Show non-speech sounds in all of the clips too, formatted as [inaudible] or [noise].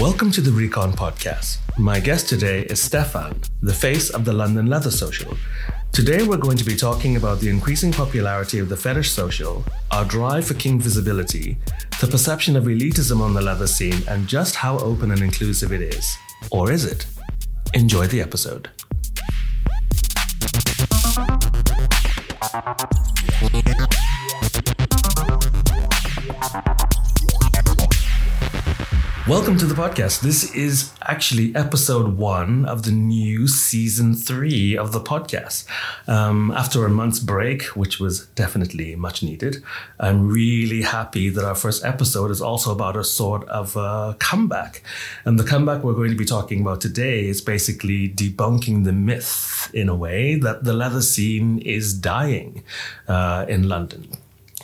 Welcome to the Recon Podcast. My guest today is Stephane, the face of the London Leather Social. Today, we're going to be talking about the increasing popularity of the fetish social, our drive for kink visibility, the perception of elitism on the leather scene, and just how open and inclusive it is. Or is it? Enjoy the episode. Welcome to the podcast. This is actually episode one of the new season three of the podcast. Um, after a month's break, which was definitely much needed, I'm really happy that our first episode is also about a sort of a comeback. And the comeback we're going to be talking about today is basically debunking the myth, in a way, that the leather scene is dying uh, in London.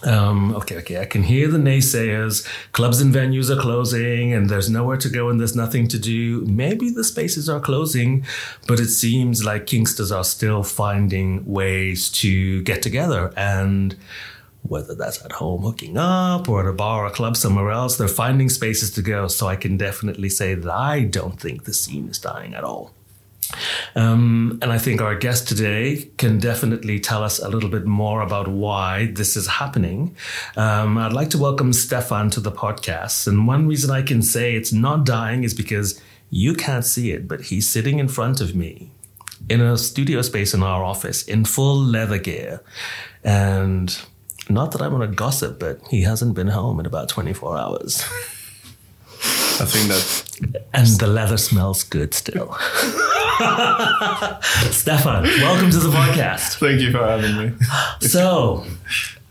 Um, okay, okay, I can hear the naysayers. Clubs and venues are closing, and there's nowhere to go and there's nothing to do. Maybe the spaces are closing, but it seems like Kinksters are still finding ways to get together. And whether that's at home hooking up or at a bar or a club somewhere else, they're finding spaces to go. So I can definitely say that I don't think the scene is dying at all. Um, and I think our guest today can definitely tell us a little bit more about why this is happening. Um, I'd like to welcome Stephane to the podcast. And one reason I can say it's not dying is because you can't see it, but he's sitting in front of me in a studio space in our office in full leather gear. And not that I want to gossip, but he hasn't been home in about 24 hours. I think that. And the leather smells good still. [laughs] [laughs] Stephane, welcome to the podcast. Thank you for having me. [gasps] So,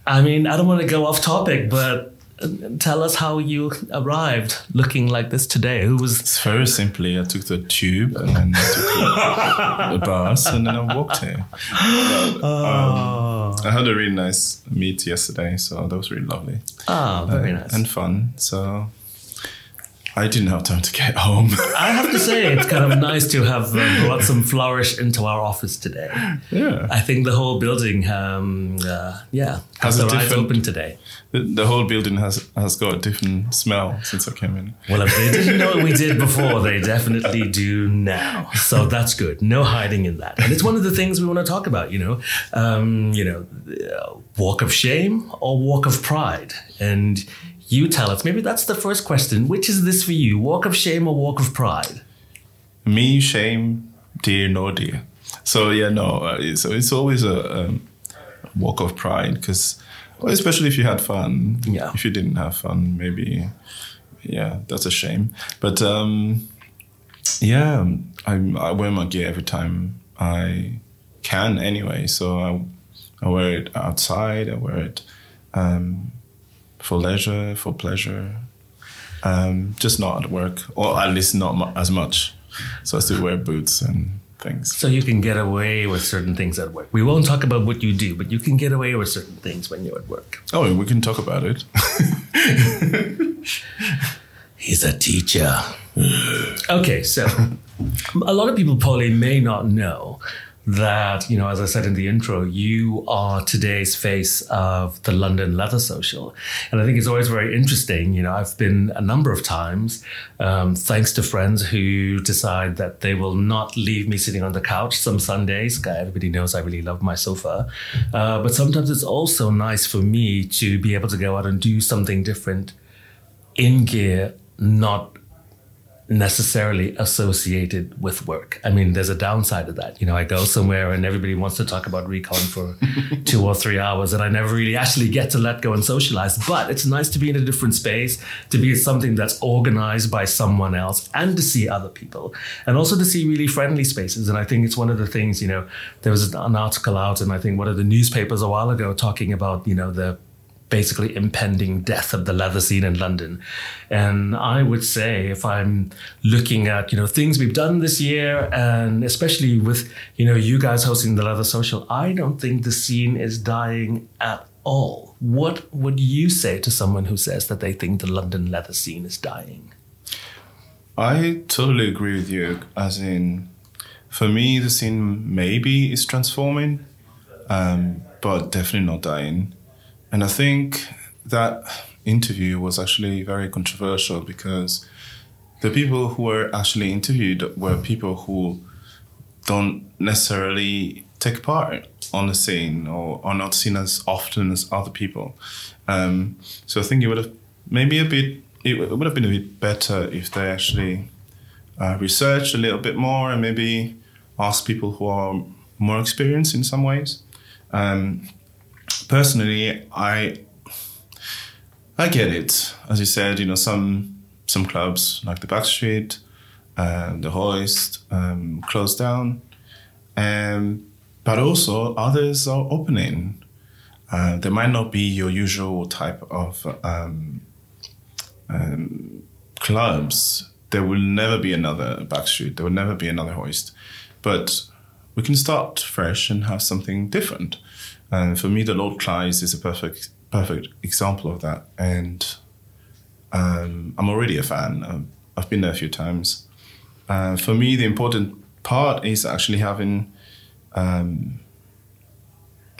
I mean, I don't want to go off topic, but tell us how you arrived looking like this today. Who was? It's very simply, I took the tube and then I took the, the bus and then I walked here. But, [laughs] Oh. um, I had a really nice meet yesterday, so that was really lovely. Ah, very Uh, nice. And fun. So I didn't have time to get home. [laughs] I have to say, it's kind of nice to have uh, brought some flourish into our office today. yeah. I think the whole building, um, uh, yeah, has Has their eyes open today. The, the whole building has has got a different smell since I came in. Well, if they didn't know what we did before, they definitely do now. So that's good. No hiding in that. And it's one of the things we want to talk about. You know, um, you know, uh, walk of shame or walk of pride, and you tell us. Maybe that's the first question. Which is this for you? Walk of shame or walk of pride? Me, shame, dear, no dear. So yeah, no. Uh, so it's always a, um, walk of pride because, well, especially if you had fun. Yeah. If you didn't have fun, maybe, yeah, that's a shame. But um, yeah, I, I wear my gear every time I can anyway. So I, I wear it outside. I wear it um, for leisure, for pleasure. Um, just not at work, or at least not mu- as much. So I still wear boots and things. So you can get away with certain things at work. We won't talk about what you do, but you can get away with certain things when you're at work. Oh, we can talk about it. [laughs] He's a teacher. [sighs] okay, so a lot of people probably may not know that, you know, as I said in the intro, you are today's face of the London Leather Social. And I think it's always very interesting. You know, I've been a number of times, um, thanks to friends who decide that they will not leave me sitting on the couch some Sundays. Everybody knows I really love my sofa. Uh, but sometimes it's also nice for me to be able to go out and do something different in gear, not necessarily associated with work. I mean, there's a downside to that. You know, I go somewhere and everybody wants to talk about recon for [laughs] two or three hours, and I never really actually get to let go and socialize. But it's nice to be in a different space, to be something that's organized by someone else, and to see other people, and also to see really friendly spaces. And I think it's one of the things, you know, there was an article out, and I think one of the newspapers a while ago talking about, you know, the basically impending death of the leather scene in London. And I would say if I'm looking at, you know, things we've done this year and especially with, you know, you guys hosting the leather social, I don't think the scene is dying at all. What would you say to someone who says that they think the London leather scene is dying? I totally agree with you. As in, for me, the scene maybe is transforming, um, but definitely not dying. And I think that interview was actually very controversial because the people who were actually interviewed were people who don't necessarily take part on the scene or are not seen as often as other people. Um, so I think it would have maybe a bit it would have been a bit better if they actually uh, researched a little bit more and maybe asked people who are more experienced in some ways. Um, personally, I I get it. As you said, you know, some some clubs like the Backstreet, uh, the Hoist, um, closed down, um, but also others are opening. Uh, they might not be your usual type of um, um, clubs. There will never be another Backstreet. There will never be another Hoist, but we can start fresh and have something different. And for me, the Lord Clive is a perfect perfect example of that. And um, I'm already a fan. Um, I've been there a few times. Uh, for me, the important part is actually having um,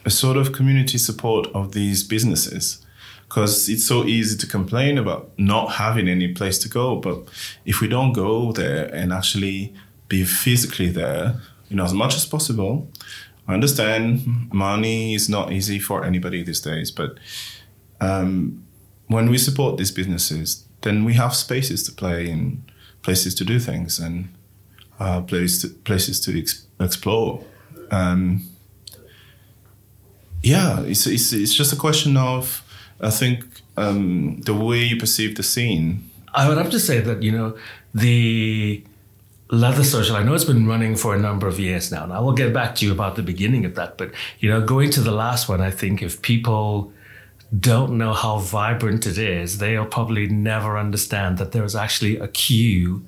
a sort of community support of these businesses because it's so easy to complain about not having any place to go. But if we don't go there and actually be physically there, you know, as much as possible, I understand money is not easy for anybody these days, but um, when we support these businesses, then we have spaces to play and places to do things and uh, places to, places to ex- explore. Um, yeah, it's, it's it's just a question of I think um, the way you perceive the scene. I would have to say that you know the Leather Social, I know it's been running for a number of years now, and I will get back to you about the beginning of that. But, you know, going to the last one, I think if people don't know how vibrant it is, they'll probably never understand that there's actually a queue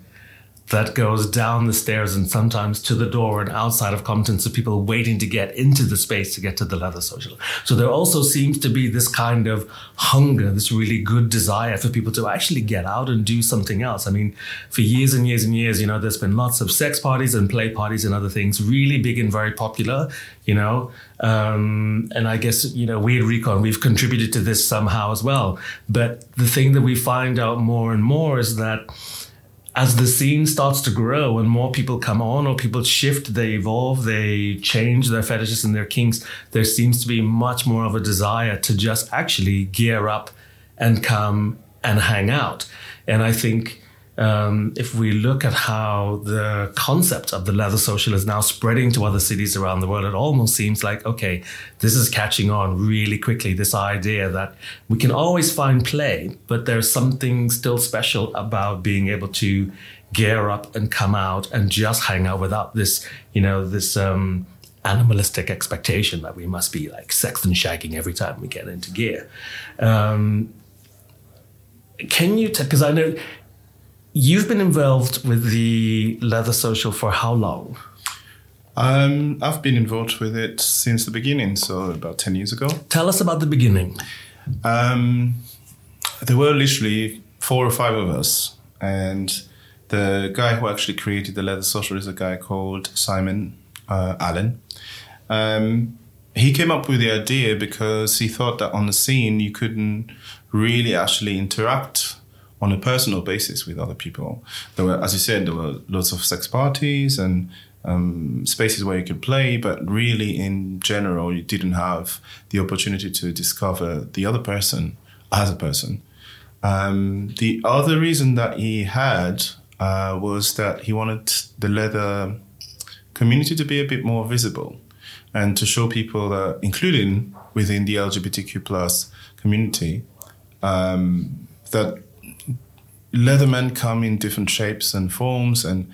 that goes down the stairs and sometimes to the door and outside of Compton. So people waiting to get into the space to get to the leather social. So there also seems to be this kind of hunger, this really good desire for people to actually get out and do something else. I mean, for years and years and years, you know, there's been lots of sex parties and play parties and other things, really big and very popular, you know. Um, and I guess, you know, we at Recon, we've contributed to this somehow as well. But the thing that we find out more and more is that as the scene starts to grow and more people come on or people shift, they evolve, they change their fetishes and their kinks, there seems to be much more of a desire to just actually gear up and come and hang out. And I think um, if we look at how the concept of the leather social is now spreading to other cities around the world, it almost seems like, okay, this is catching on really quickly. This idea that we can always find play, but there's something still special about being able to gear up and come out and just hang out without this, you know, this, um, animalistic expectation that we must be like sex and shagging every time we get into gear. Um, can you, because I know You've been involved with the Leather Social for how long? Um, I've been involved with it since the beginning, so about 10 years ago. Tell us about the beginning. Um, there were literally four or five of us, and the guy who actually created the Leather Social is a guy called Simon uh, Allen. Um, he came up with the idea because he thought that on the scene you couldn't really actually interact on a personal basis with other people. There were, as you said, there were lots of sex parties and um, spaces where you could play, but really, in general, you didn't have the opportunity to discover the other person as a person. Um, the other reason that he had uh, was that he wanted the leather community to be a bit more visible and to show people, that, including within the LGBTQ plus community, um, that Leathermen come in different shapes and forms, and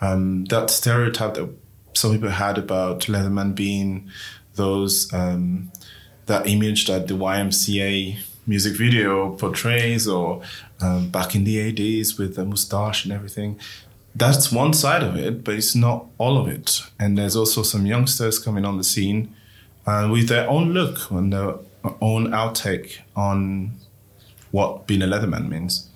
um, that stereotype that some people had about Leatherman being those um, that image that the YMCA music video portrays, or um, back in the 80s with the mustache and everything. That's one side of it, but it's not all of it. And there's also some youngsters coming on the scene uh, with their own look and their own outtake on what being a Leatherman means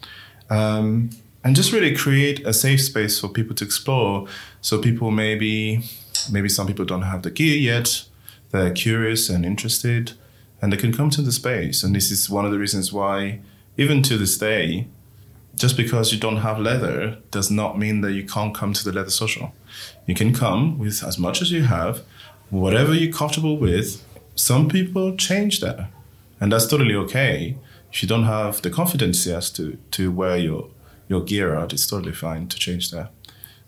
um, and just really create a safe space for people to explore. So people maybe maybe some people don't have the gear yet. They're curious and interested, and they can come to the space. And this is one of the reasons why, even to this day, just because you don't have leather does not mean that you can't come to the leather social. You can come with as much as you have, whatever you're comfortable with. Some people change that, and that's totally okay. If you don't have the confidence as to to wear your your gear out, it's totally fine to change that.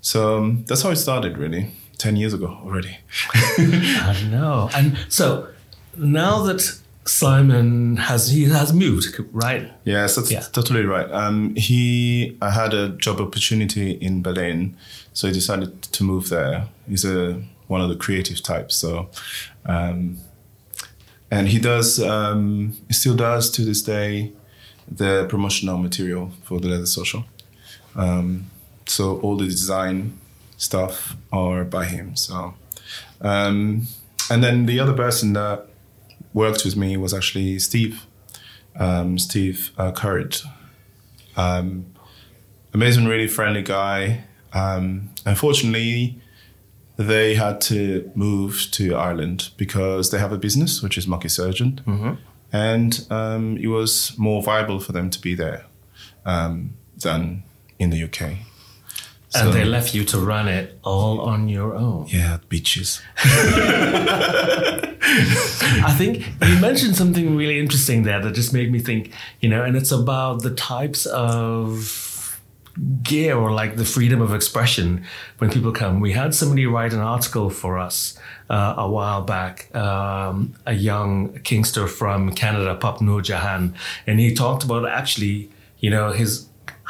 So um, that's how it started, really, ten years ago already. [laughs] I know, and so now that Simon has he has moved, right? Yes, that's yeah. totally right. Um, he I had a job opportunity in Berlin, so he decided to move there. He's a one of the creative types, so um, and he does um, he still does to this day the promotional material for the Leather Social. Um, so all the design stuff are by him. So um, and then the other person that worked with me was actually Steve, um, Steve uh, Currid. Um, amazing, really friendly guy. Um, unfortunately, they had to move to Ireland because they have a business, which is Monkey Surgeon. Mm-hmm. And um, it was more viable for them to be there um, than in the UK. So, and they left you to run it all on your own. Yeah, beaches. [laughs] I think you mentioned something really interesting there that just made me think, you know, and it's about the types of gear or like the freedom of expression when people come. We had somebody write an article for us uh, a while back, um, a young Kinkster from Canada, Pop Nur Jahan, and he talked about actually, you know, his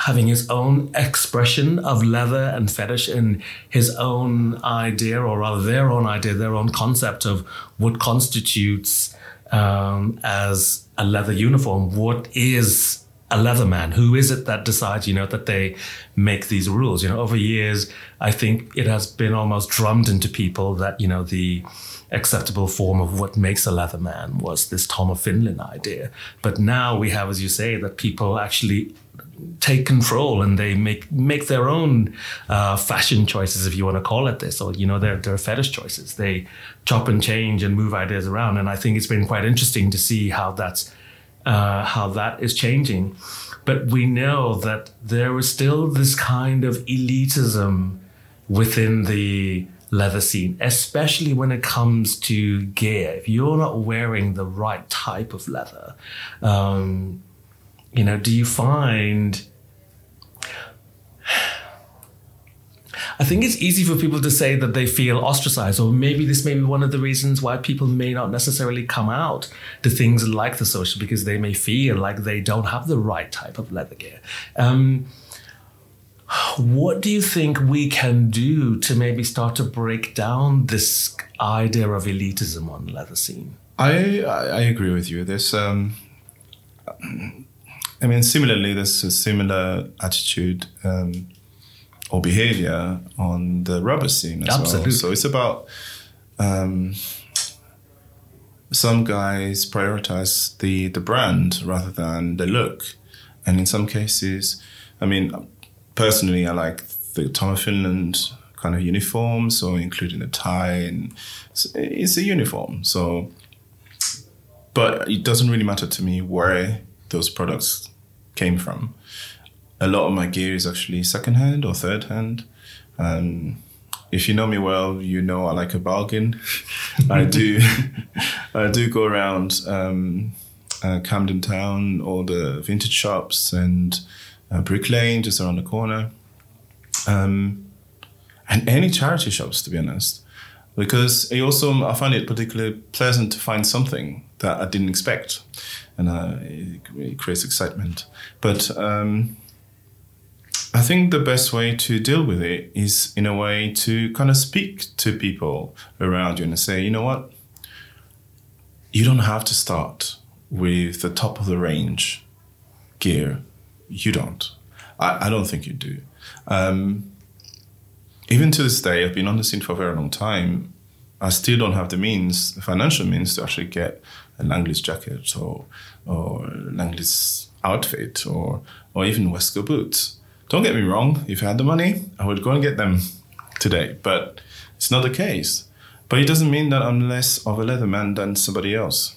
having his own expression of leather and fetish and his own idea, or rather their own idea, their own concept of what constitutes um, as a leather uniform. What is a leather man? Who is it that decides, you know, that they make these rules? You know, over years, I think it has been almost drummed into people that, you know, the acceptable form of what makes a leather man was this Tom of Finland idea. But now we have, as you say, that people actually take control and they make make their own uh, fashion choices, if you want to call it this, or you know their their fetish choices. They chop and change and move ideas around, and I think it's been quite interesting to see how that's uh, how that is changing. But we know that there is still this kind of elitism within the leather scene, especially when it comes to gear. If you're not wearing the right type of leather, um, you know, do you find I think it's easy for people to say that they feel ostracized, or maybe this may be one of the reasons why people may not necessarily come out to things like the social because they may feel like they don't have the right type of leather gear. Um, what do you think we can do to maybe start to break down this idea of elitism on the leather scene? I I agree with you. There's um, I mean, similarly, there's a similar attitude um, or behavior on the rubber scene as Absolutely. well. So it's about um, some guys prioritize the the brand rather than the look, and in some cases, I mean, personally, I like the Tom of Finland kind of uniform, so including a tie and it's a uniform. So, but it doesn't really matter to me where those products came from. A lot of my gear is actually secondhand or third hand. Um, if you know me well, you know I like a bargain. [laughs] I do, [laughs] I do go around um, uh, Camden Town, all the vintage shops, and uh, Brick Lane, just around the corner, um, and any charity shops, to be honest. Because I also I find it particularly pleasant to find something that I didn't expect and uh, it, it, creates excitement. But um, I think the best way to deal with it is in a way to kind of speak to people around you and say, you know what, you don't have to start with the top of the range gear. You don't. I, I don't think you do. Um, even to this day, I've been on the scene for a very long time. I still don't have the means, the financial means, to actually get a Langlitz jacket or or Langlitz outfit or or even Wesco boots. Don't get me wrong, if I had the money, I would go and get them today, but it's not the case. But it doesn't mean that I'm less of a leatherman than somebody else.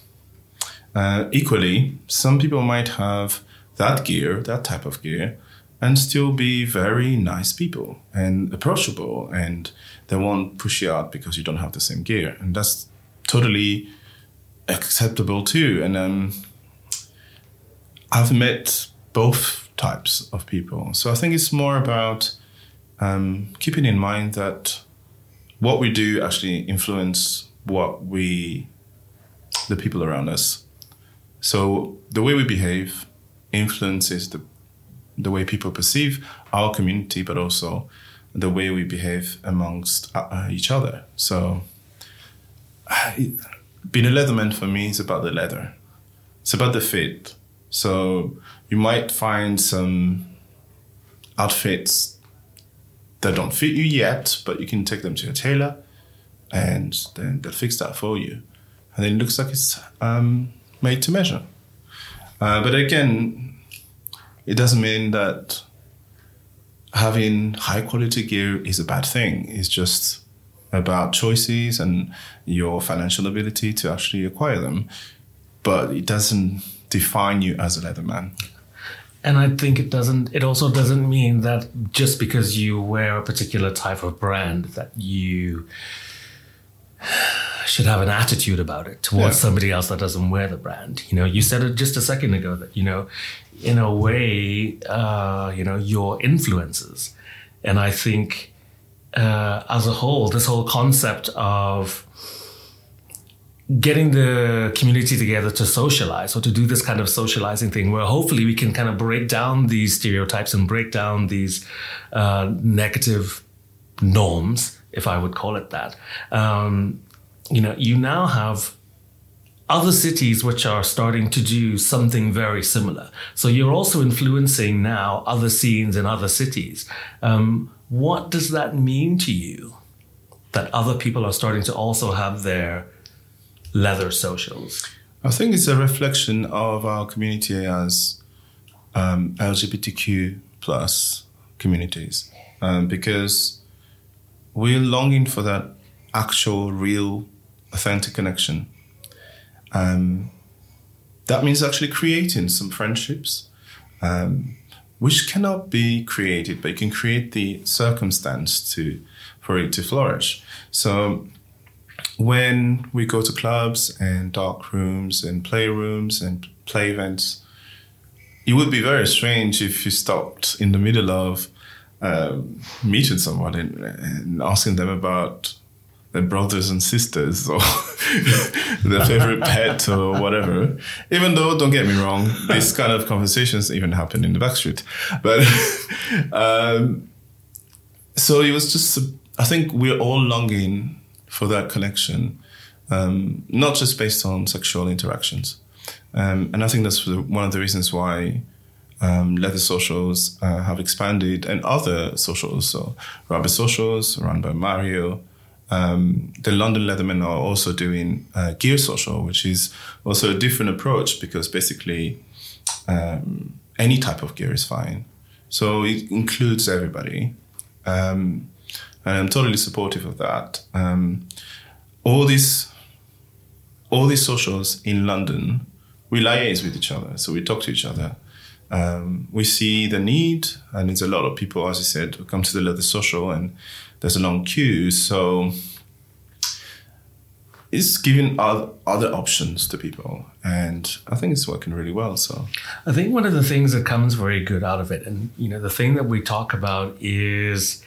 Uh, equally, some people might have that gear, that type of gear, and still be very nice people and approachable and they won't push you out because you don't have the same gear and that's totally acceptable too and um, i've met both types of people so i think it's more about um, keeping in mind that what we do actually influence what we the people around us so the way we behave influences the the way people perceive our community, but also the way we behave amongst uh, uh each other. So, being a leatherman for me is about the leather. It's about the fit. So you might find some outfits that don't fit you yet, but you can take them to a tailor, and then they'll fix that for you, and then it looks like it's um, made to measure. Uh, but again, it doesn't mean that having high quality gear is a bad thing. It's just about choices and your financial ability to actually acquire them. But it doesn't define you as a leatherman. And I think it doesn't, it also doesn't mean that just because you wear a particular type of brand that you should have an attitude about it towards yeah. somebody else that doesn't wear the brand. You know, you said it just a second ago that, you know, in a way, uh, you know, your influences. And I think uh, as a whole, this whole concept of getting the community together to socialize or to do this kind of socializing thing where hopefully we can kind of break down these stereotypes and break down these uh, negative norms, if I would call it that. Um, you know, you now have other cities which are starting to do something very similar. So you're also influencing now other scenes in other cities. Um, what does that mean to you that other people are starting to also have their leather socials? I think it's a reflection of our community as um, LGBTQ plus communities um, because we're longing for that actual, real, authentic connection um, that means actually creating some friendships, um, which cannot be created, but you can create the circumstance to for it to flourish. So when we go to clubs and dark rooms and playrooms and play events, it would be very strange if you stopped in the middle of uh, meeting someone and, and asking them about their brothers and sisters or [laughs] their favorite [laughs] pet or whatever. Even though, don't get me wrong, these kind of conversations even happen in the backstreet. But [laughs] um, so it was just, I think we're all longing for that connection, um, not just based on sexual interactions. Um, and I think that's one of the reasons why um, leather socials uh, have expanded and other socials, so Rubber socials run by Mario, um, the London Leathermen are also doing uh, Gear Social, which is also a different approach because basically um, any type of gear is fine. So it includes everybody. Um, and I'm totally supportive of that. Um, all these all these socials in London, we liaise with each other. So we talk to each other. Um, we see the need, and it's a lot of people, as I said, who come to the leather social and there's a long queue. So it's giving other options to people, and I think it's working really well. So I think one of the things that comes very good out of it, and you know, the thing that we talk about is,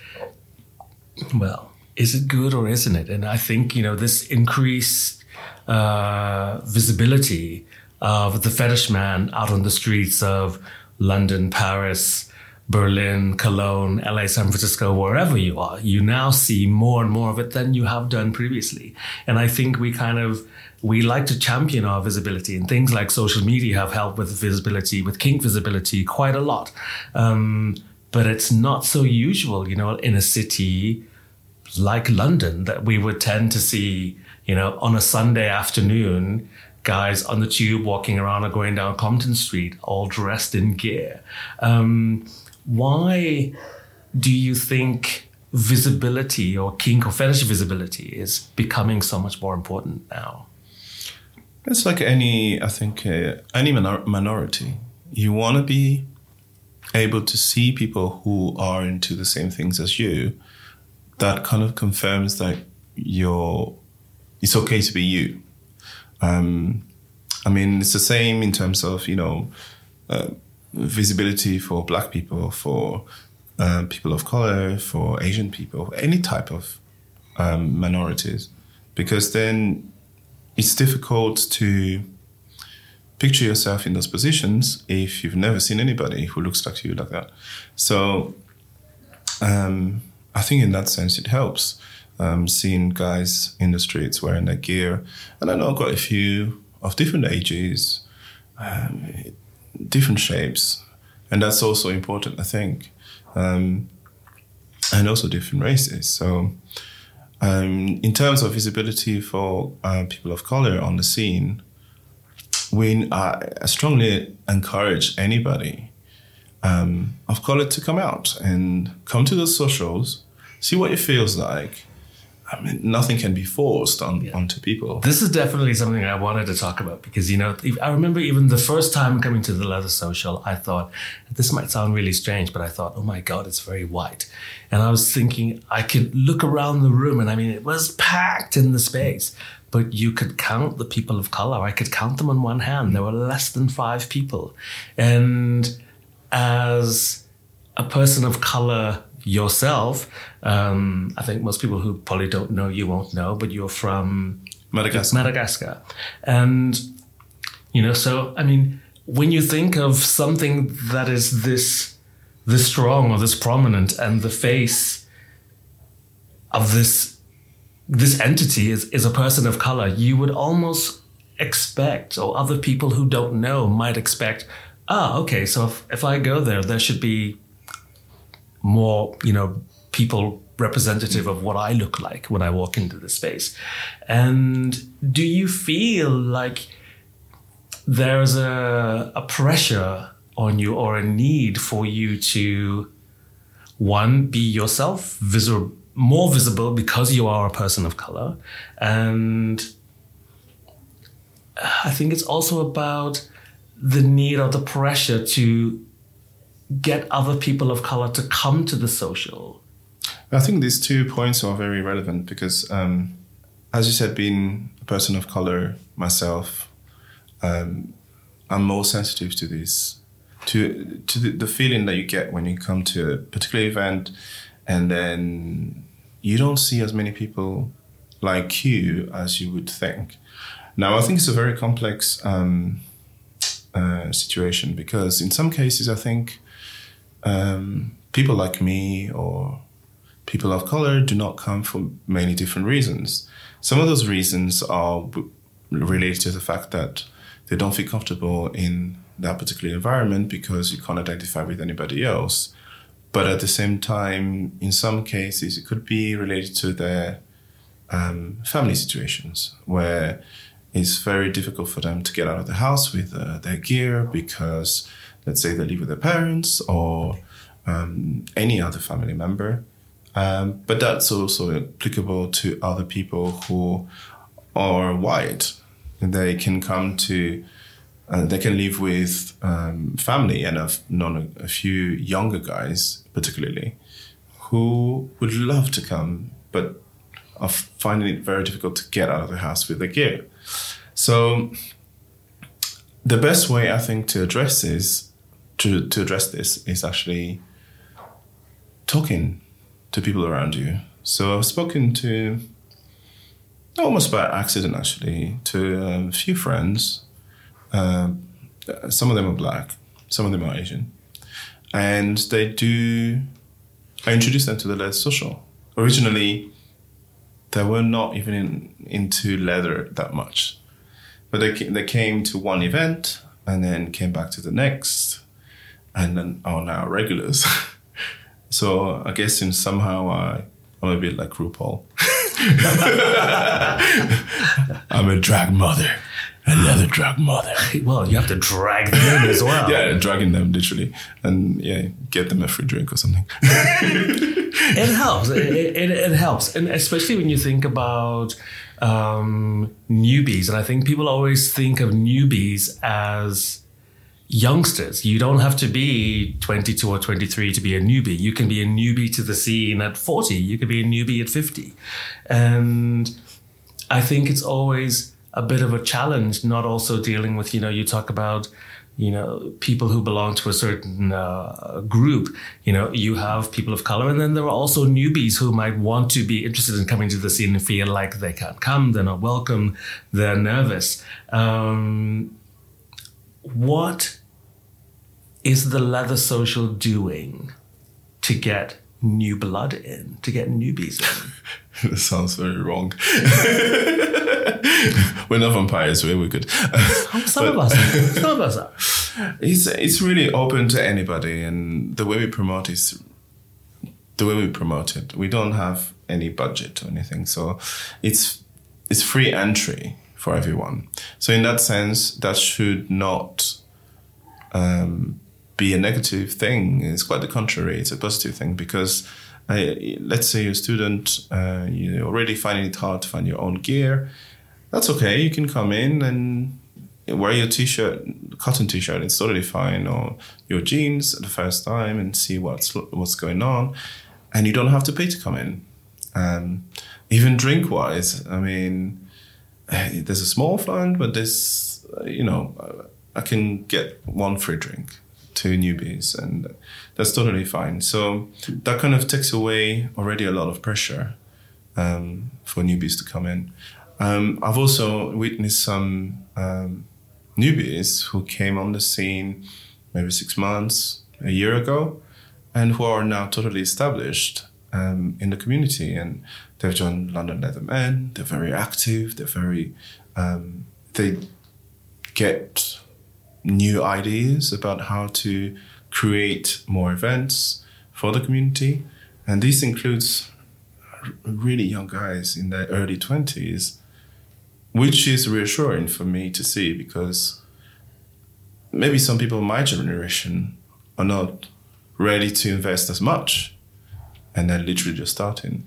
well, is it good or isn't it? And I think you know this increased uh, visibility of the fetish man out on the streets of London, Paris, Berlin, Cologne, LA, San Francisco, wherever you are, you now see more and more of it than you have done previously. And I think we kind of we like to champion our visibility, and things like social media have helped with visibility, with kink visibility, quite a lot. Um, but it's not so usual, you know, in a city like London that we would tend to see, you know, on a Sunday afternoon, guys on the tube walking around or going down Compton Street, all dressed in gear. Um, why do you think visibility or kink or fetish visibility is becoming so much more important now? It's like any, I think, uh, any minor- minority. You want to be able to see people who are into the same things as you, that kind of confirms that you're it's okay to be you. Um, I mean, it's the same in terms of you know uh, visibility for Black people, for uh, people of color, for Asian people, any type of um, minorities, because then it's difficult to picture yourself in those positions if you've never seen anybody who looks like you like that. So um, I think in that sense it helps um, seeing guys in the streets wearing their gear. And I know quite a few of different ages, um, different shapes. And that's also important, I think. Um, and also different races. So, um, in terms of visibility for uh, people of color on the scene, we uh, strongly encourage anybody um, of color to come out and come to the socials, see what it feels like, I mean, nothing can be forced on yeah. onto people. This is definitely something I wanted to talk about because you know I remember even the first time coming to the leather social, I thought this might sound really strange, but I thought, oh my god, it's very white, and I was thinking I could look around the room, and I mean it was packed in the space, but you could count the people of color. I could count them on one hand. There were less than five people, and as a person of color yourself. Um, I think most people who probably don't know you won't know, but you're from Madagascar. Madagascar. And, you know, so, I mean, when you think of something that is this, this strong or this prominent and the face of this, this entity is, is a person of color, you would almost expect, or other people who don't know might expect, ah, okay, so if, if I go there, there should be more, you know, people representative of what I look like when I walk into the space. And do you feel like there's a, a pressure on you or a need for you to one be yourself visible more visible because you are a person of color and i think it's also about the need or the pressure to get other people of color to come to the social? I think these two points are very relevant because, um, as you said, being a person of color myself, um, I'm more sensitive to this, to to the, the, feeling that you get when you come to a particular event, and then you don't see as many people like you as you would think. Now, I think it's a very complex um, uh, situation because in some cases, I think um, people like me or people of color do not come for many different reasons. Some of those reasons are related to the fact that they don't feel comfortable in that particular environment because you can't identify with anybody else. But at the same time, in some cases, it could be related to their um, family situations where it's very difficult for them to get out of the house with uh, their gear because let's say they live with their parents or um, any other family member. Um, but that's also applicable to other people who are white. They can come to, uh, they can live with um, family, and I've known a, a few younger guys, particularly, who would love to come, but are finding it very difficult to get out of the house with their gear. So, the best way I think to address this to, to address this is actually talking to people around you. So I've spoken to almost by accident actually to a few friends. Uh, some of them are black, some of them are Asian, and they do. I introduced them to the leather social. Originally, they were not even in, into leather that much, but they they came to one event and then came back to the next and then are now regulars. [laughs] so I guess in somehow I, I'm a bit like RuPaul. [laughs] I'm a drag mother. Another drag mother. [laughs] Well, you have to drag them in as well. [laughs] yeah, dragging them literally, and yeah, get them a free drink or something. [laughs] it helps. It, it, it, helps, and especially when you think about um, newbies. And I think people always think of newbies as youngsters. You don't have to be 22 or 23 to be a newbie. You can be a newbie to the scene at 40. You could be a newbie at 50. And I think it's always a bit of a challenge, not also dealing with, you know, you talk about, you know, people who belong to a certain uh, group. You know, you have people of color, and then there are also newbies who might want to be interested in coming to the scene and feel like they can't come, they're not welcome, they're nervous. Um, what is the leather social doing to get new blood in, to get newbies in? [laughs] this sounds very wrong. [laughs] [laughs] We're not vampires, we're wicked. Some of us, some of us are. [laughs] It's it's really open to anybody, and the way we promote is the way we promote it. We don't have any budget or anything, so it's it's free entry for everyone. So in that sense, that should not um, be a negative thing. It's quite the contrary. It's a positive thing because uh, let's say you're a student, uh, you're already finding it hard to find your own gear. That's okay. You can come in and wear your t-shirt, cotton t-shirt. It's totally fine, or your jeans the first time and see what's what's going on, and you don't have to pay to come in. Um, even drink wise, I mean, there's a small fund, but this, you know, I can get one free drink to newbies, and that's totally fine. So that kind of takes away already a lot of pressure um, for newbies to come in. Um, I've also witnessed some um, newbies who came on the scene maybe six months, a year ago, and who are now totally established um, in the community. And they've joined London Leathermen. They're very active. They're very um, they get new ideas about how to create more events for the community. And this includes really young guys in their early 20s, which is reassuring for me to see because maybe some people my generation are not ready to invest as much and they're literally just starting.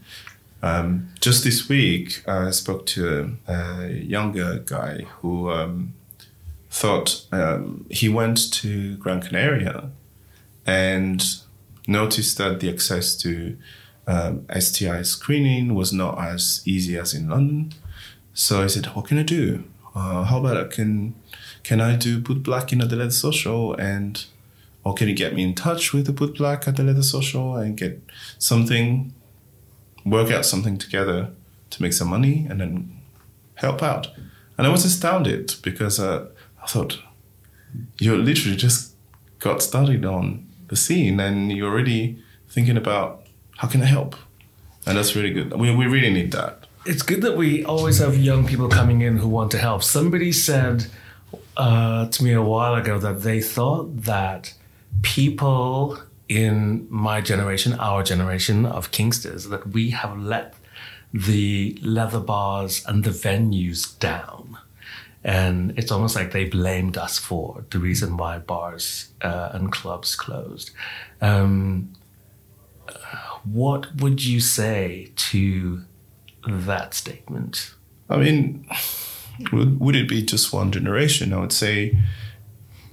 Um, just this week, I spoke to a, a younger guy who um, thought um, he went to Gran Canaria and noticed that the access to um, STI screening was not as easy as in London. So I said, "What can I do? Uh, how about I can can I do boot blacking at the Leather Social and or can you get me in touch with the boot black at the Leather Social and get something, work out something together to make some money and then help out?" And I was astounded because uh, I thought, you literally just got started on the scene and you're already thinking about how can I help? And that's really good. We, we really need that. It's good that we always have young people coming in who want to help. Somebody said uh, to me a while ago that they thought that people in my generation, our generation of Kinksters, that we have let the leather bars and the venues down. And it's almost like they blamed us for the reason why bars uh, and clubs closed. Um, what would you say to that statement? I mean, would it be just one generation? I would say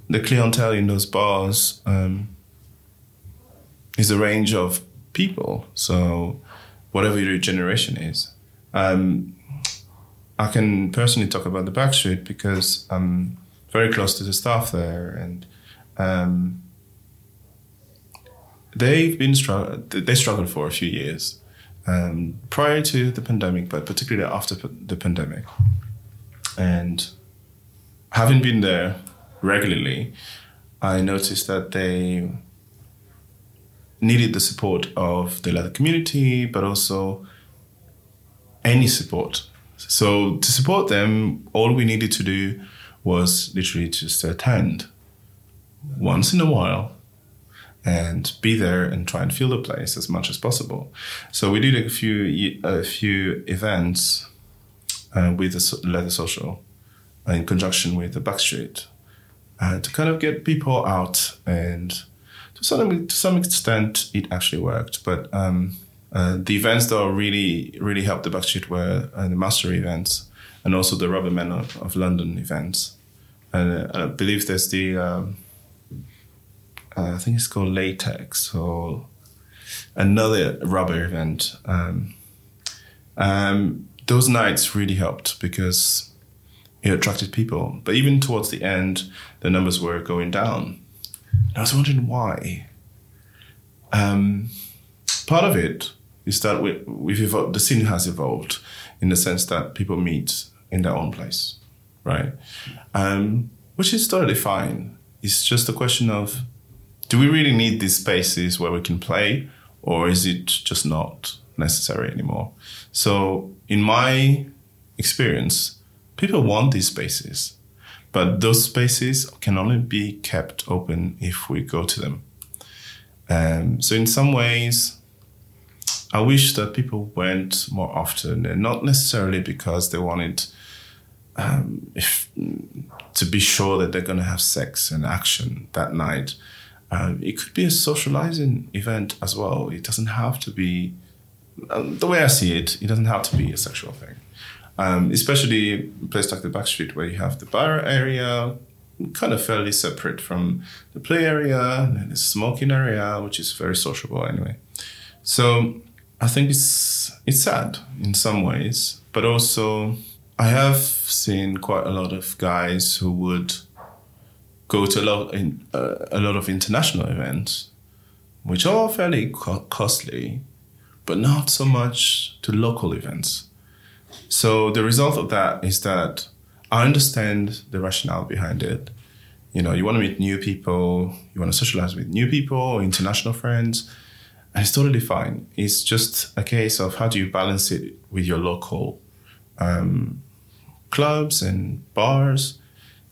the clientele in those bars um, is a range of people. So, whatever your generation is. Um, I can personally talk about the Backstreet because I'm very close to the staff there, and um, they've been struggle. They struggled for a few years um, prior to the pandemic, but particularly after the pandemic. And having been there regularly, I noticed that they needed the support of the leather community, but also any support so to support them, all we needed to do was literally just attend once in a while and be there and try and fill the place as much as possible. So we did a few a few events uh, with the Leather Social in conjunction with the Backstreet uh, to kind of get people out and to some to some extent it actually worked, but. Um, uh, the events that really really helped the Backstreet were uh, the Master events and also the Rubbermen of, of London events. And uh, I believe there's the um, uh, I think it's called Latex or another rubber event. Um, um, those nights really helped because it attracted people. But even towards the end, the numbers were going down. And I was wondering why. Um, part of it is that we, we've evolved, the scene has evolved in the sense that people meet in their own place, right? Um, which is totally fine. It's just a question of do we really need these spaces where we can play, or is it just not necessary anymore? So, in my experience, people want these spaces, but those spaces can only be kept open if we go to them. Um, so, in some ways, I wish that people went more often, and not necessarily because they wanted um, if, to be sure that they're going to have sex and action that night. Um, it could be a socializing event as well. It doesn't have to be, um, the way I see it, it doesn't have to be a sexual thing. Um, especially a place like the back street where you have the bar area, kind of fairly separate from the play area and the smoking area, which is very sociable anyway. So I think it's it's sad in some ways, but also I have seen quite a lot of guys who would go to a lot in, uh, a lot of international events, which are fairly co- costly, but not so much to local events. So the result of that is that I understand the rationale behind it. You know, you want to meet new people, you want to socialize with new people, international friends and it's totally fine. It's just a case of how do you balance it with your local um, clubs and bars?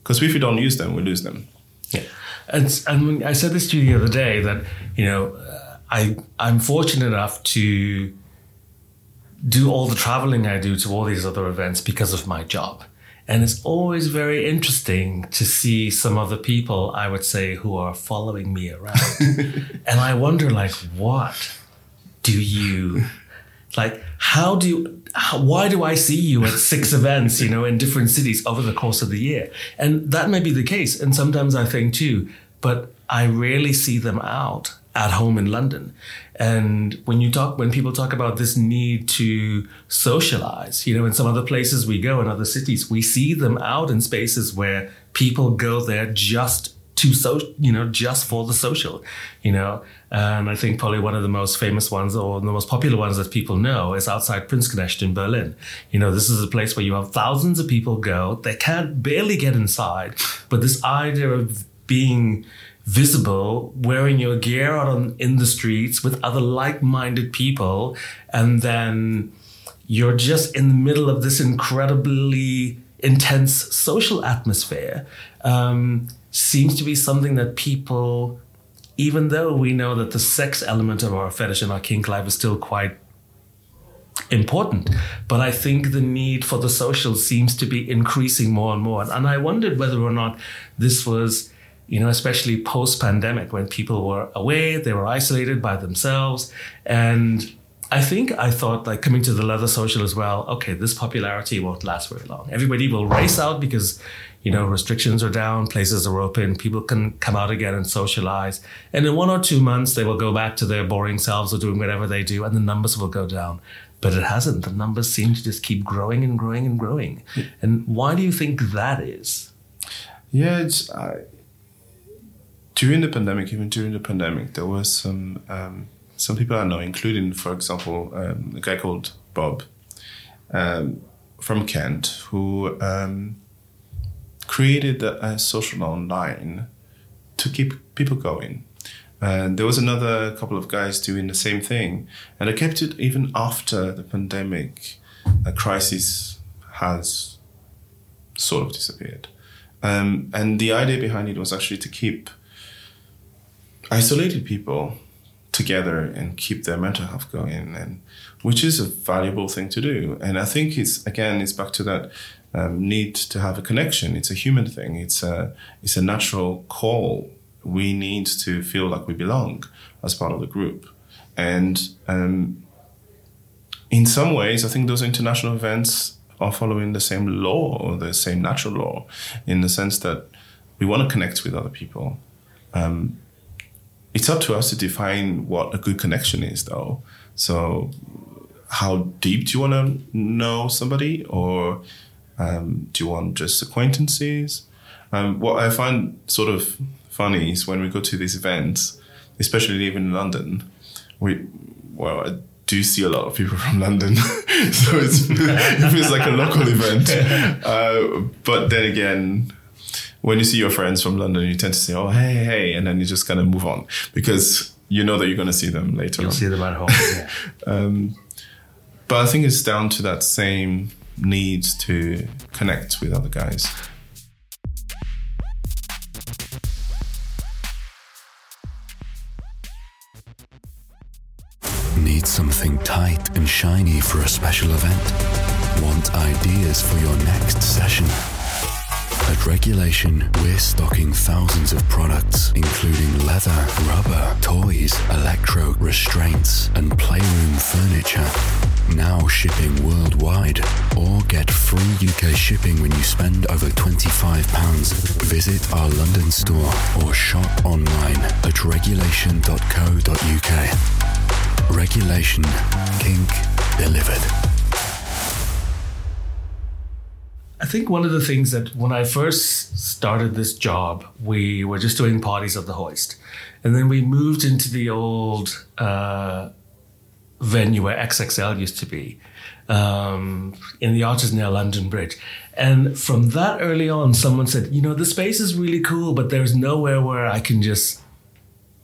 Because if we don't use them, we lose them. Yeah, and and I said this to you the other day that you know I I'm fortunate enough to do all the traveling I do to all these other events because of my job. And it's always very interesting to see some other people, I would say, who are following me around. [laughs] and I wonder, like, what do you, like, how do you, how, why do I see you at six [laughs] events, you know, in different cities over the course of the year? And that may be the case. And sometimes I think too, but I rarely see them out at home in London. And when you talk, when people talk about this need to socialize, you know, in some other places we go in other cities, we see them out in spaces where people go there just to so, you know, just for the social, you know. And I think probably one of the most famous ones or the most popular ones that people know is outside Prinzknecht in Berlin. You know, this is a place where you have thousands of people go. They can't barely get inside, but this idea of being visible, wearing your gear out on, in the streets with other like-minded people, and then you're just in the middle of this incredibly intense social atmosphere. Um, seems to be something that people, even though we know that the sex element of our fetish and our kink life is still quite important. But I think the need for the social seems to be increasing more and more. And I wondered whether or not this was you know, especially post pandemic when people were away, they were isolated by themselves. And I think I thought, like, coming to the leather social as well, okay, this popularity won't last very long. Everybody will race out because, you know, restrictions are down, places are open, people can come out again and socialize. And in one or two months, they will go back to their boring selves or doing whatever they do, and the numbers will go down. But it hasn't. The numbers seem to just keep growing and growing and growing. And why do you think that is? Yeah, it's. I during the pandemic, even during the pandemic, there was some um, some people I know, including, for example, um, a guy called Bob um, from Kent, who um, created a, social online to keep people going. And there was another couple of guys doing the same thing, and they kept it even after the pandemic a crisis has sort of disappeared. Um, and the idea behind it was actually to keep isolated people together and keep their mental health going and which is a valuable thing to do and i think it's again it's back to that um, need to have a connection. It's a human thing. It's a it's a natural call. We need to feel like we belong as part of the group. And um, in some ways i think those international events are following the same law or the same natural law in the sense that we want to connect with other people. Um, it's up to us to define what a good connection is, though. So, how deep do you want to know somebody, or um, do you want just acquaintances? Um, what I find sort of funny is when we go to these events, especially even in London, we well, I do see a lot of people [laughs] from London, [laughs] so it feels like a local event. [laughs] Uh, but then again, when you see your friends from London, you tend to say, "Oh, hey, hey," and then you just kind of move on because you know that you're going to see them later. You'll on. see them at home. Yeah. um, but I think it's down to that same need to connect with other guys. Need something tight and shiny for a special event? Want ideas for your next session? At Regulation, we're stocking thousands of products, including leather, rubber, toys, electro, restraints, and playroom furniture. Now shipping worldwide. Or get free UK shipping when you spend over £25. Visit our London store or shop online at regulation.co.uk. Regulation Kink Delivered. I think one of the things that when I first started this job, we were just doing parties of the Hoist. And then we moved into the old uh, venue where XXL used to be um, in the arches near London Bridge. And from that early on, someone said, you know, the space is really cool, but there's nowhere where I can just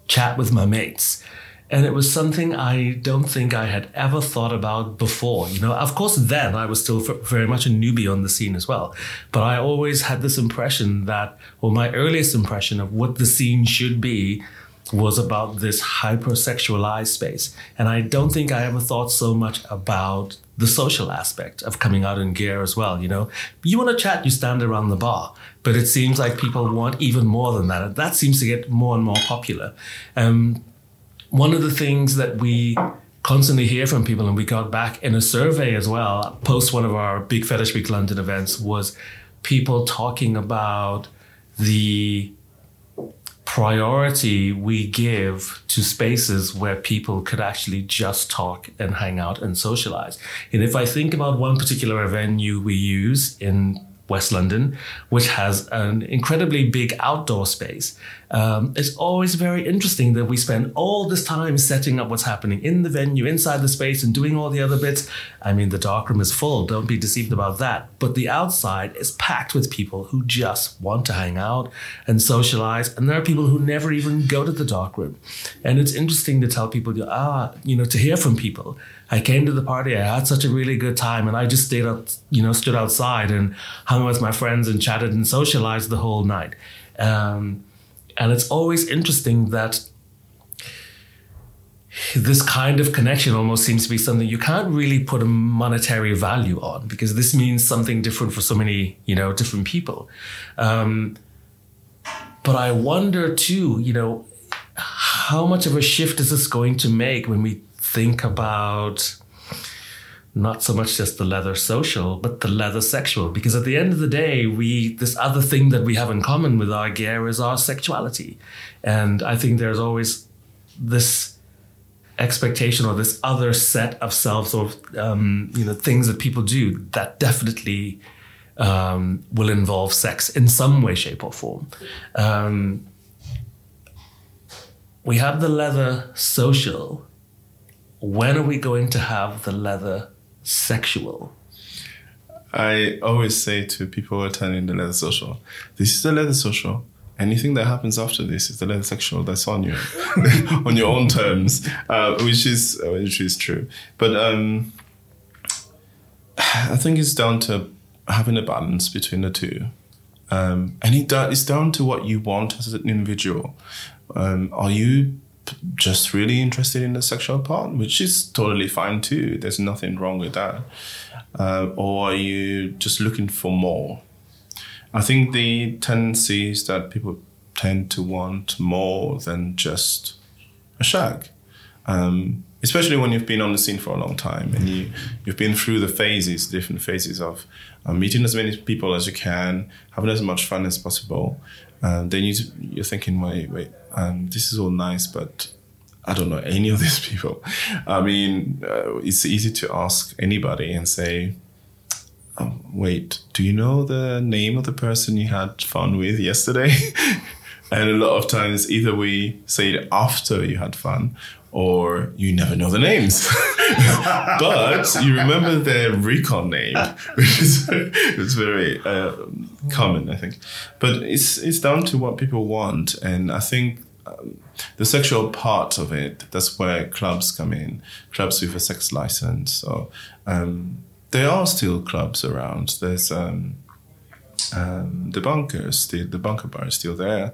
chat with my mates. And it was something I don't think I had ever thought about before. You know, of course, then I was still very much a newbie on the scene as well. But I always had this impression that, or my earliest impression of what the scene should be was about this hypersexualized space. And I don't think I ever thought so much about the social aspect of coming out in gear as well. You know, you want to chat, you stand around the bar, but it seems like people want even more than that. That seems to get more and more popular. Um, one of the things that we constantly hear from people, and we got back in a survey as well, post one of our Big Fetish Week London events, was people talking about the priority we give to spaces where people could actually just talk and hang out and socialize. And if I think about one particular venue we use in West London, which has an incredibly big outdoor space. Um, it's always very interesting that we spend all this time setting up what's happening in the venue, inside the space, and doing all the other bits. I mean, the darkroom is full, don't be deceived about that. But the outside is packed with people who just want to hang out and socialize. And there are people who never even go to the darkroom. And it's interesting to tell people, ah, you know, to hear from people. I came to the party, I had such a really good time, and I just stayed up, you know, stood outside and hung with my friends and chatted and socialized the whole night. Um, and it's always interesting that this kind of connection almost seems to be something you can't really put a monetary value on because this means something different for so many, you know, different people. Um, but I wonder too, you know, how much of a shift is this going to make when we think about not so much just the leather social, but the leather sexual. Because at the end of the day, we this other thing that we have in common with our gear is our sexuality, and I think there's always this expectation or this other set of selves or um, you know things that people do that definitely um, will involve sex in some way, shape, or form. Um, we have the leather social. When are we going to have the leather sexual? I always say to people attending the leather social, this is the leather social. Anything that happens after this is the leather sexual. That's on you, [laughs] on your own terms, uh, which is which is true. But um, [sighs] I think it's down to having a balance between the two, um, and it it's down to what you want as an individual. Um, are you just really interested in the sexual part, which is totally fine too. There's nothing wrong with that. Uh, or are you just looking for more? I think the tendency is that people tend to want more than just a shag. Um, especially when you've been on the scene for a long time and you, you've been through the phases, different phases of uh, meeting as many people as you can, having as much fun as possible. Uh, then you, you're thinking, wait, wait, um, this is all nice, but I don't know any of these [laughs] people. I mean, uh, it's easy to ask anybody and say, oh, wait, do you know the name of the person you had fun with yesterday? [laughs] and a lot of times, either we say it after you had fun or you never know the names. [laughs] but you remember their Recon name, [laughs] which is it's very uh, common, I think. But it's it's down to what people want, and I think. Um, the sexual part of it, that's where clubs come in, clubs with a sex license. So um, there are still clubs around. There's um, um, the bunkers, the, the bunker bar is still there.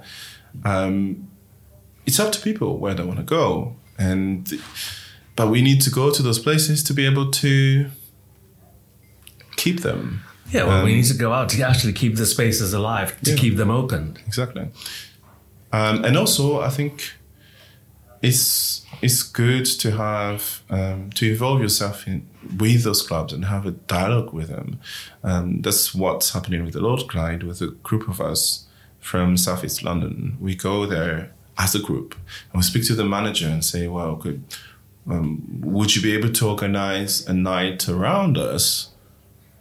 It's up to people where they want to go and but we need to go to those places to be able to keep them. Yeah, well, um, we need to go out to actually keep the spaces alive, to yeah, keep them open. Exactly. Um, and also, I think it's it's good to have um, to involve yourself in with those clubs and have a dialogue with them. Um, that's what's happening with the Lord Clyde, with a group of us from Southeast London. We go there as a group. And we speak to the manager and say, well, could, um, would you be able to organize a night around us,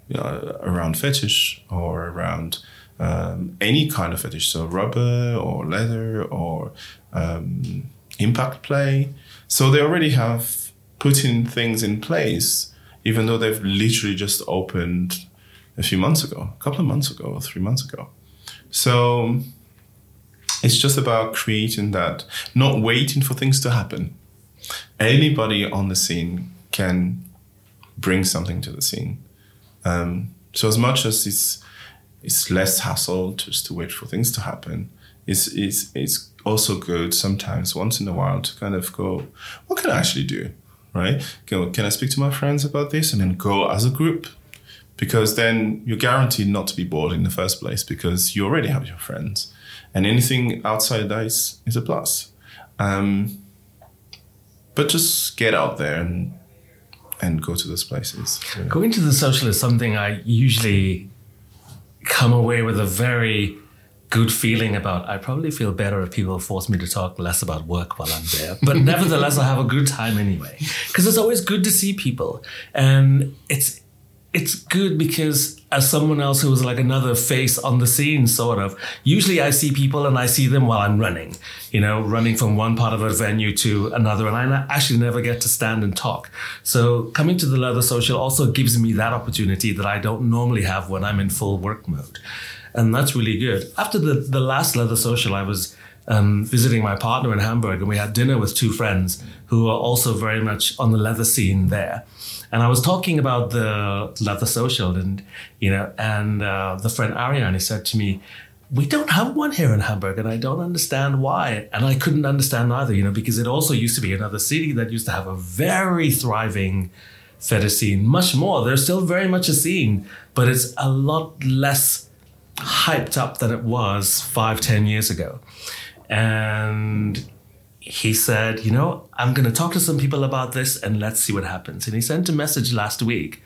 you know, around fetish or around um, any kind of fetish, so rubber or leather or um, impact play. So they already have putting things in place, even though they've literally just opened a few months ago, a couple of months ago, or three months ago. So it's just about creating that, not waiting for things to happen. Anybody on the scene can bring something to the scene. Um, so as much as it's it's less hassle just to wait for things to happen, it's it's it's also good sometimes once in a while to kind of go, what can I actually do? Right? Go, can I speak to my friends about this? And then go as a group. Because then you're guaranteed not to be bored in the first place because you already have your friends and anything outside that is, is a plus. Um, but just get out there and and go to those places. Going to the social is something I usually come away with a very good feeling about. I probably feel better if people force me to talk less about work while I'm there. [laughs] But nevertheless, I have a good time anyway. Because it's always good to see people. And it's it's good because as someone else who was like another face on the scene, sort of, usually I see people and I see them while I'm running, you know, running from one part of a venue to another. And I actually never get to stand and talk. So coming to the Leather Social also gives me that opportunity that I don't normally have when I'm in full work mode. And that's really good. After the, the last Leather Social, I was um, visiting my partner in Hamburg and we had dinner with two friends who are also very much on the leather scene there. And I was talking about the leather social, and you know, and uh, the friend Ariane he said to me, "We don't have one here in Hamburg, and I don't understand why." And I couldn't understand either, you know, because it also used to be another city that used to have a very thriving fetish scene, much more. There's still very much a scene, but it's a lot less hyped up than it was five, ten years ago. And he said, you know, I'm going to talk to some people about this and let's see what happens. And he sent a message last week.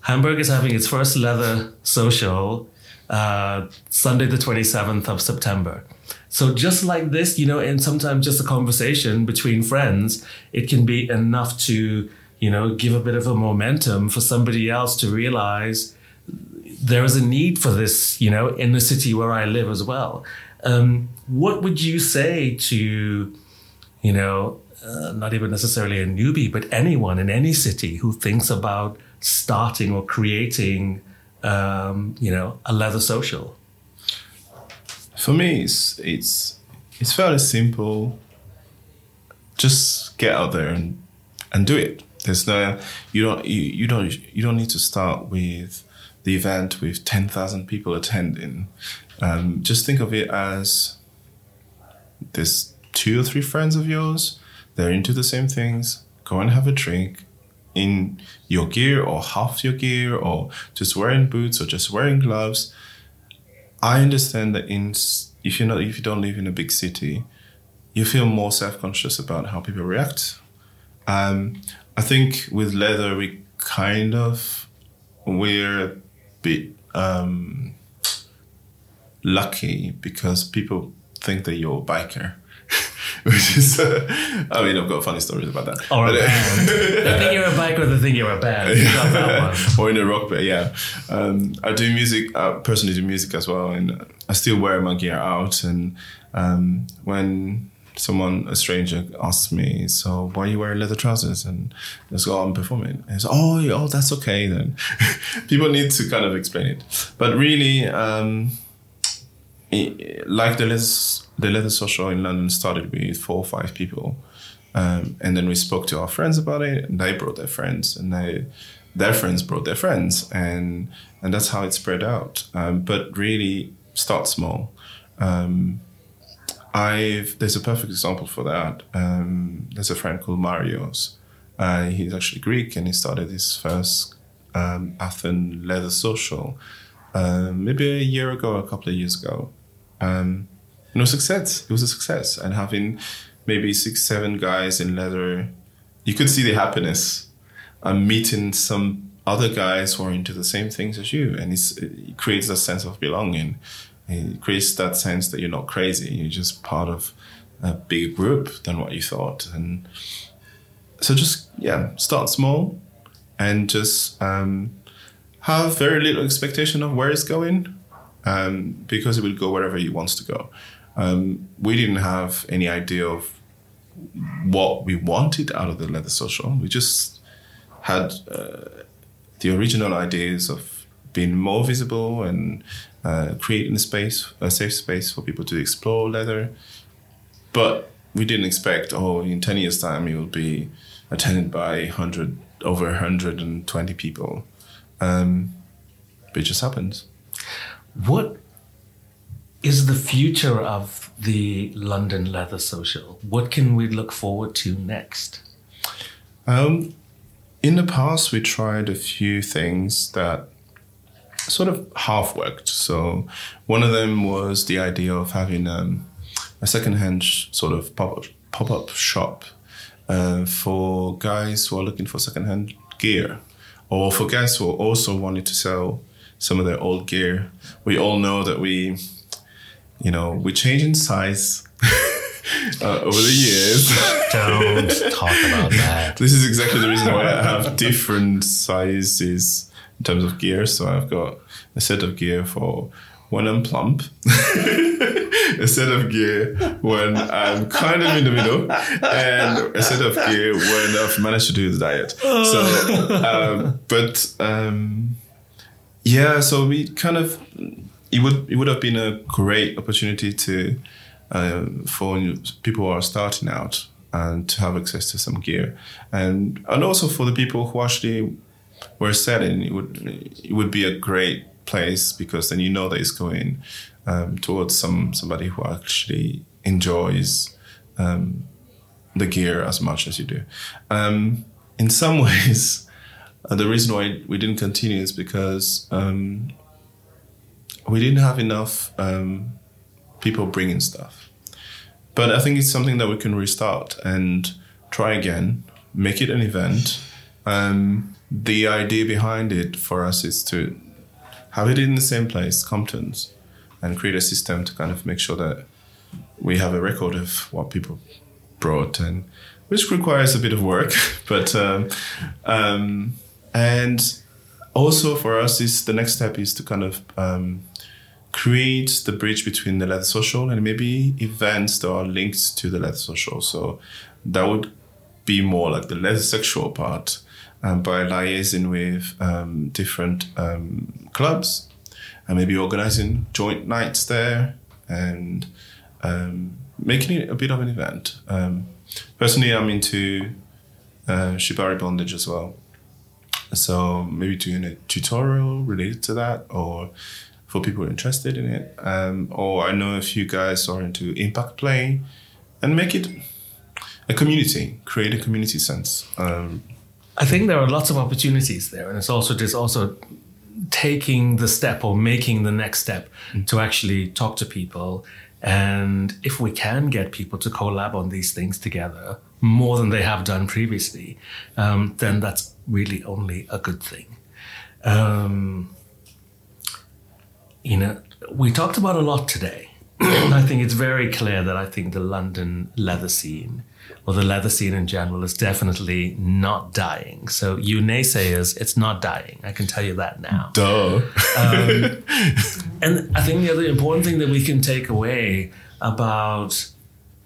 Hamburg is having its first leather social uh, Sunday, the 27th of September. So just like this, you know, and sometimes just a conversation between friends, it can be enough to, you know, give a bit of a momentum for somebody else to realize there is a need for this, you know, in the city where I live as well. Um, what would you say to you know, uh, not even necessarily a newbie, but anyone in any city who thinks about starting or creating, um, you know, a leather social? For me, it's it's it's fairly simple. Just get out there and and do it. There's no you don't you, you don't you don't need to start with the event with ten thousand people attending. Um, just think of it as this two or three friends of yours, they're into the same things, go and have a drink in your gear or half your gear or just wearing boots or just wearing gloves. I understand that in if you're not if you don't live in a big city, you feel more self-conscious about how people react. Um, I think with leather we kind of we're a bit um, lucky because people think that you're a biker. [laughs] which is, uh, I mean, I've got funny stories about that. Or a But, uh, band. [laughs] they think you're a bike or they think you're a band. You got that one. [laughs] or in a rock band, yeah. Um, I do music, I personally do music as well, and I still wear my gear out. And um, when someone, a stranger, asks me, "So why are you wearing leather trousers?" and let's go, "I'm performing," and it's, "Oh, oh, that's okay then." People need to kind of explain it, but really, um, it, like the leather, the leather social in London started with four or five people. Um, and then we spoke to our friends about it, and they brought their friends, and they, their friends brought their friends, and and that's how it spread out. Um, but really, start small. Um, I've there's a perfect example for that. Um, there's a friend called Marios. Uh, he's actually Greek, and he started his first um, Athens leather social um, maybe a year ago, a couple of years ago. Um, a success. It was a success, and having maybe six, seven guys in leather, you could see the happiness. Um, meeting some other guys who are into the same things as you, and it creates a sense of belonging. It creates that sense that you're not crazy. You're just part of a bigger group than what you thought, and so just yeah, start small, and just um, have very little expectation of where it's going, um, because it will go wherever it wants to go. Um, we didn't have any idea of what we wanted out of the leather social. We just had uh, the original ideas of being more visible and uh, creating a space, a safe space for people to explore leather. But we didn't expect, oh, in 10 years' time, it will be attended by 100, over 120 people. Um, it just happens. What is the future of the London Leather Social? What can we look forward to next? Um, in the past, we tried a few things that sort of half worked. So one of them was the idea of having um, a secondhand sh- sort of pop up shop uh, for guys who are looking for secondhand gear, or for guys who also wanted to sell some of their old gear. We all know that we, you know, we change in size. [laughs] uh, over the years. [laughs] Don't talk about that. This is exactly the reason why I have different sizes in terms of gear. So I've got a set of gear for when I'm plump, [laughs] a set of gear when I'm kind of in the middle, and a set of gear when I've managed to do the diet. So, um, but um, yeah, so we kind of it would it would have been a great opportunity to uh, for people who are starting out and to have access to some gear, and and also for the people who actually were selling, it would it would be a great place because then you know that it's going um, towards some somebody who actually enjoys um, the gear as much as you do. Um, in some [laughs] ways, uh, the reason why we didn't continue is because um, we didn't have enough um, people bringing stuff. But I think it's something that we can restart and try again, make it an event. Um, the idea behind it for us is to have it in the same place, Compton's, and create a system to kind of make sure that we have a record of what people brought, and which requires a bit of work, [laughs] but um, um, and also for us is the next step is to kind of um, create the bridge between the leather social and maybe events that are linked to the leather social. So that would be more like the leather sexual part um, by liaising with um, different um, clubs and maybe organizing joint nights there and um, making it a bit of an event. Um, personally, I'm into uh, shibari bondage as well. So maybe doing a tutorial related to that or for people interested in it. Um, or I know a few guys are into impact play and make it a community, create a community sense. Um, I think there are lots of opportunities there, and it's also just also taking the step or making the next step to actually talk to people. And if we can get people to collab on these things together more than they have done previously, um, then that's really only a good thing. Um, you know, we talked about a lot today, [clears throat] I think it's very clear that I think the London leather scene or the leather scene in general is definitely not dying. So you naysayers, it's not dying. I can tell you that now. Duh. um, and I think the other important thing that we can take away about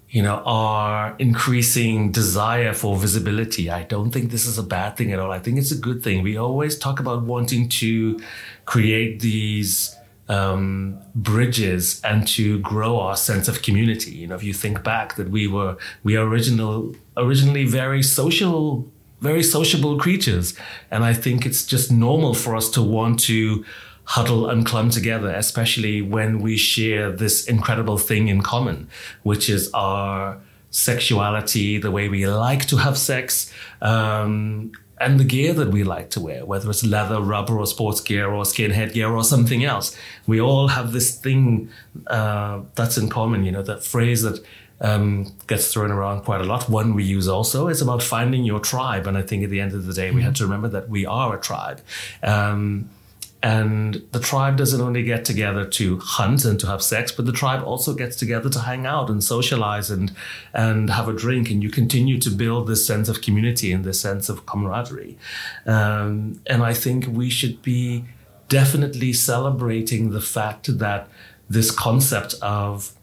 you know our increasing desire for visibility i don't think this is a bad thing at all i think it's a good thing we always talk about wanting to create these um, bridges and to grow our sense of community. You know, if you think back that we were we are original originally very social, very sociable creatures, and I think it's just normal for us to want to huddle and clump together, especially when we share this incredible thing in common, which is our sexuality, the way we like to have sex, um, and the gear that we like to wear, whether it's leather, rubber, or sports gear, or skinhead gear, or something else. We all have this thing uh, that's in common. You know, that phrase that um, gets thrown around quite a lot. One we use also is about finding your tribe, and I think at the end of the day, we have to remember that we are a tribe. Um, and the tribe doesn't only get together to hunt and to have sex, but the tribe also gets together to hang out and socialize and and have a drink. And you continue to build this sense of community and this sense of camaraderie. Um, and I think we should be definitely celebrating the fact that this concept of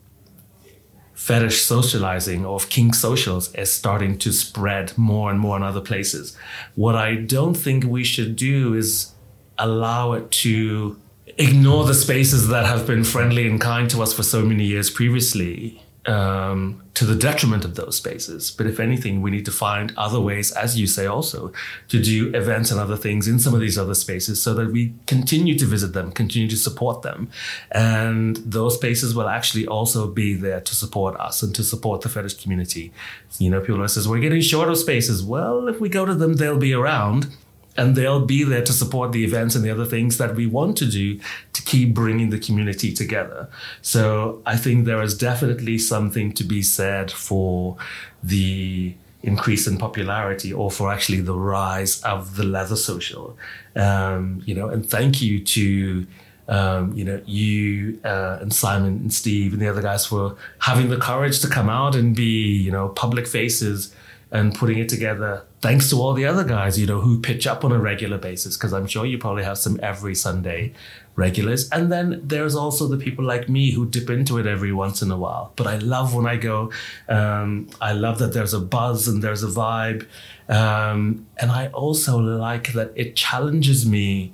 fetish socializing or of kink socials is starting to spread more and more in other places. What I don't think we should do is allow it to ignore the spaces that have been friendly and kind to us for so many years previously um, to the detriment of those spaces. But if anything, we need to find other ways, as you say, also to do events and other things in some of these other spaces so that we continue to visit them, continue to support them. And those spaces will actually also be there to support us and to support the fetish community. You know, people are says, we're getting short of spaces. Well, if we go to them, they'll be around and they'll be there to support the events and the other things that we want to do to keep bringing the community together. So I think there is definitely something to be said for the increase in popularity or for actually the rise of the leather social. Um, you know, and thank you to um, you know, you uh, and Simon and Steve and the other guys for having the courage to come out and be, you know, public faces and putting it together. Thanks to all the other guys, you know, who pitch up on a regular basis, because I'm sure you probably have some every Sunday regulars. And then there's also the people like me who dip into it every once in a while. But I love when I go. Um, I love that there's a buzz and there's a vibe. Um, and I also like that it challenges me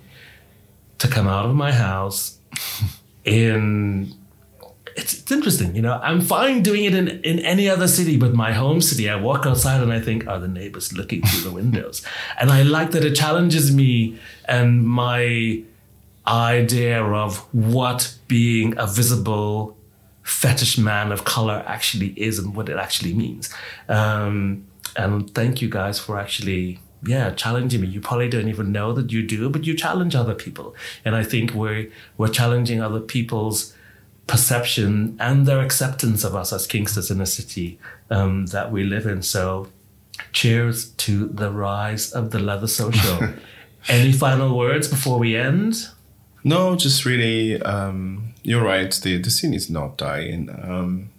to come out of my house [laughs] in it's, it's interesting, you know. I'm fine doing it in, in any other city, but my home city, I walk outside and I think, are the neighbors looking through the windows? [laughs] And I like that it challenges me and my idea of what being a visible fetish man of color actually is and what it actually means. Um, and thank you guys for actually yeah, challenging me. You probably don't even know that you do, but you challenge other people. And I think we're we're challenging other people's perception and their acceptance of us as Kinksters in a city um, that we live in. So, cheers to the rise of the leather social. [laughs] Any final words before we end? No, just really, um, you're right. The the scene is not dying, um,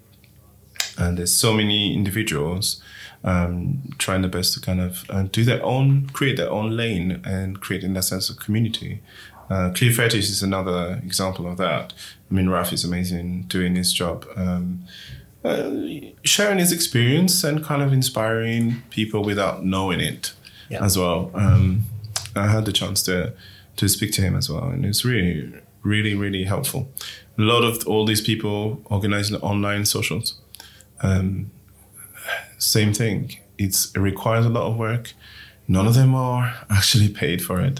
and there's so many individuals um, trying their best to kind of uh, do their own, create their own lane, and creating that sense of community. Uh, Clear Fetish is another example of that. I mean, Raf is amazing doing his job, um, uh, sharing his experience and kind of inspiring people without knowing it yeah. as well. Um, I had the chance to to speak to him as well, and it's really, really, really helpful. A lot of all these people organizing online socials, um, same thing. It's, it requires a lot of work. None of them are [laughs] actually paid for it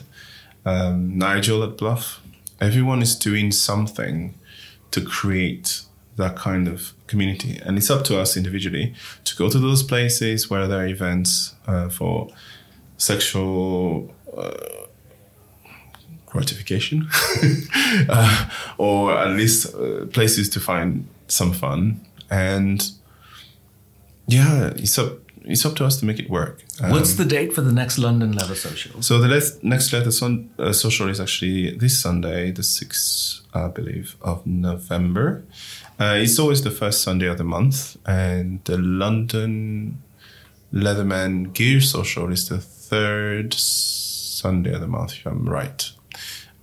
um, Nigel at BLUF. Everyone is doing something to create that kind of community. And it's up to us individually to go to those places where there are events uh, for sexual uh, gratification, [laughs] uh, or at least uh, places to find some fun. And yeah, it's up it's up to us to make it work. Um, What's the date for the next London Leather Social? So the next Leather son, uh, Social is actually this Sunday, the 6th, I believe, of November. Uh, it's always the first Sunday of the month, and the London Leatherman Gear Social is the third Sunday of the month, if I'm right.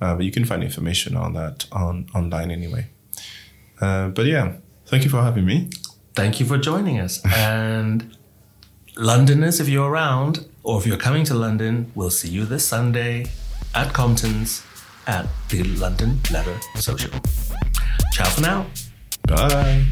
Uh, but you can find information on that on online anyway. Uh, but yeah, thank you for having me. Thank you for joining us. [laughs] and Londoners, if you're around or if you're coming to London, we'll see you this Sunday at Compton's at the London Leather Social. Ciao for now. Bye.